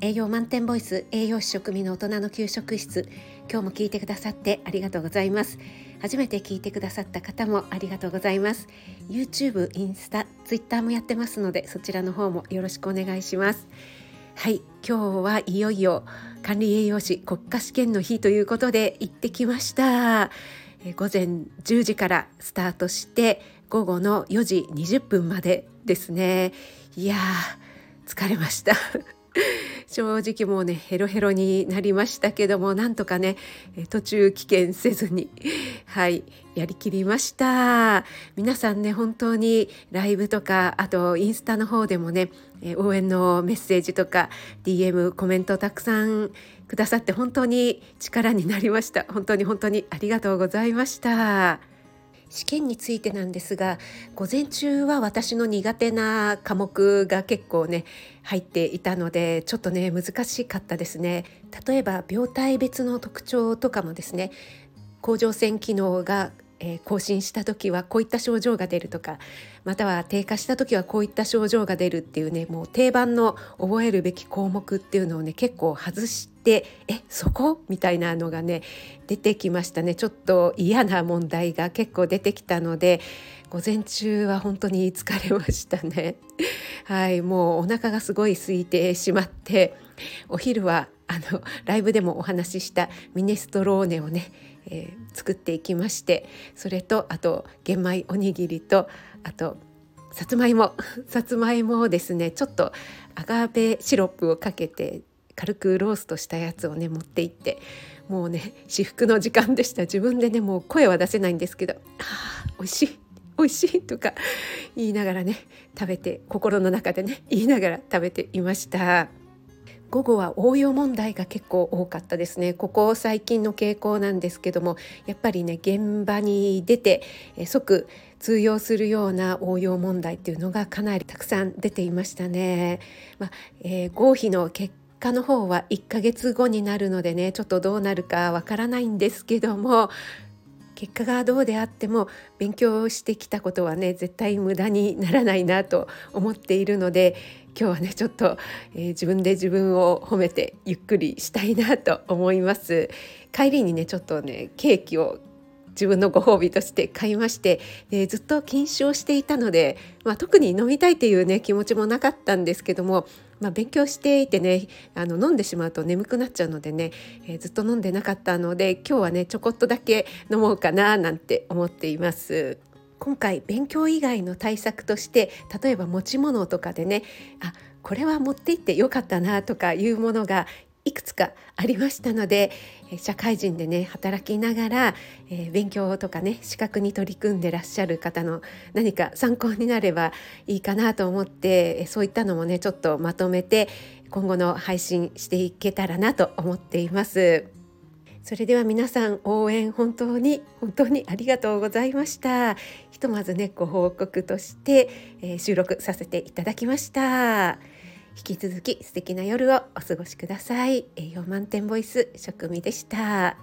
栄養満点ボイス栄養士食味の大人の給食室。今日も聞いてくださってありがとうございます。初めて聞いてくださった方もありがとうございます。YouTube、インスタ、Twitter もやってますのでそちらの方もよろしくお願いします。はい今日はいよいよ管理栄養士国家試験の日ということで行ってきました。午前10時からスタートして午後の4時20分までですね。いやー疲れました。正直もうねヘロヘロになりましたけどもなんとかね途中棄権せずに はいやりきりました。皆さんね本当にライブとかあとインスタの方でもね応援のメッセージとか DM コメントたくさんくださって本当に力になりました。本当に本当にありがとうございました。試験についてなんですが午前中は私の苦手な科目が結構ね入っていたのでちょっとね難しかったですね。例えば病態別の特徴とかもですね甲状腺機能がえー、更新した時はこういった症状が出るとかまたは低下した時はこういった症状が出るっていうねもう定番の覚えるべき項目っていうのをね結構外してえそこ？みたいなのがね出てきましたね。ちょっと嫌な問題が結構出てきたので午前中は本当に疲れましたね。はいもうお腹がすごい空いてしまってお昼はあのライブでもお話ししたミネストローネをねえー、作っていきましてそれとあと玄米おにぎりとあとさつまいも。さつまいもをですねちょっとアガベシロップをかけて軽くローストしたやつをね持って行ってもうね 至福の時間でした自分でねもう声は出せないんですけど「あ美味しい美味しい」とか言いながらね食べて心の中でね言いながら食べていました。午後は応用問題が結構多かったですねここ最近の傾向なんですけどもやっぱりね現場に出て即通用するような応用問題っていうのがかなりたくさん出ていましたね。まあえー、合否の結果の方は1ヶ月後になるのでねちょっとどうなるかわからないんですけども結果がどうであっても勉強してきたことはね絶対無駄にならないなと思っているので今日はねちょっと、えー、自分で自分を褒めてゆっくりしたいなと思います。帰りにねちょっとねケーキを自分のご褒美として買いましてでずっと禁酒をしていたので、まあ、特に飲みたいというね気持ちもなかったんですけどもまあ、勉強していてねあの飲んでしまうと眠くなっちゃうのでね、えー、ずっと飲んでなかったので今日はねちょこっとだけ飲もうかななんて思っています。今回勉強以外の対策として例えば持ち物とかでねあこれは持って行ってよかったなとかいうものがいくつかありましたので社会人でね働きながら、えー、勉強とかね資格に取り組んでらっしゃる方の何か参考になればいいかなと思ってそういったのもねちょっとまとめて今後の配信していけたらなと思っています。それでは皆さん応援本当に本当にありがとうございましたひとまずねご報告として、えー、収録させていただきました引き続き素敵な夜をお過ごしください。栄養満点ボイス食味でした。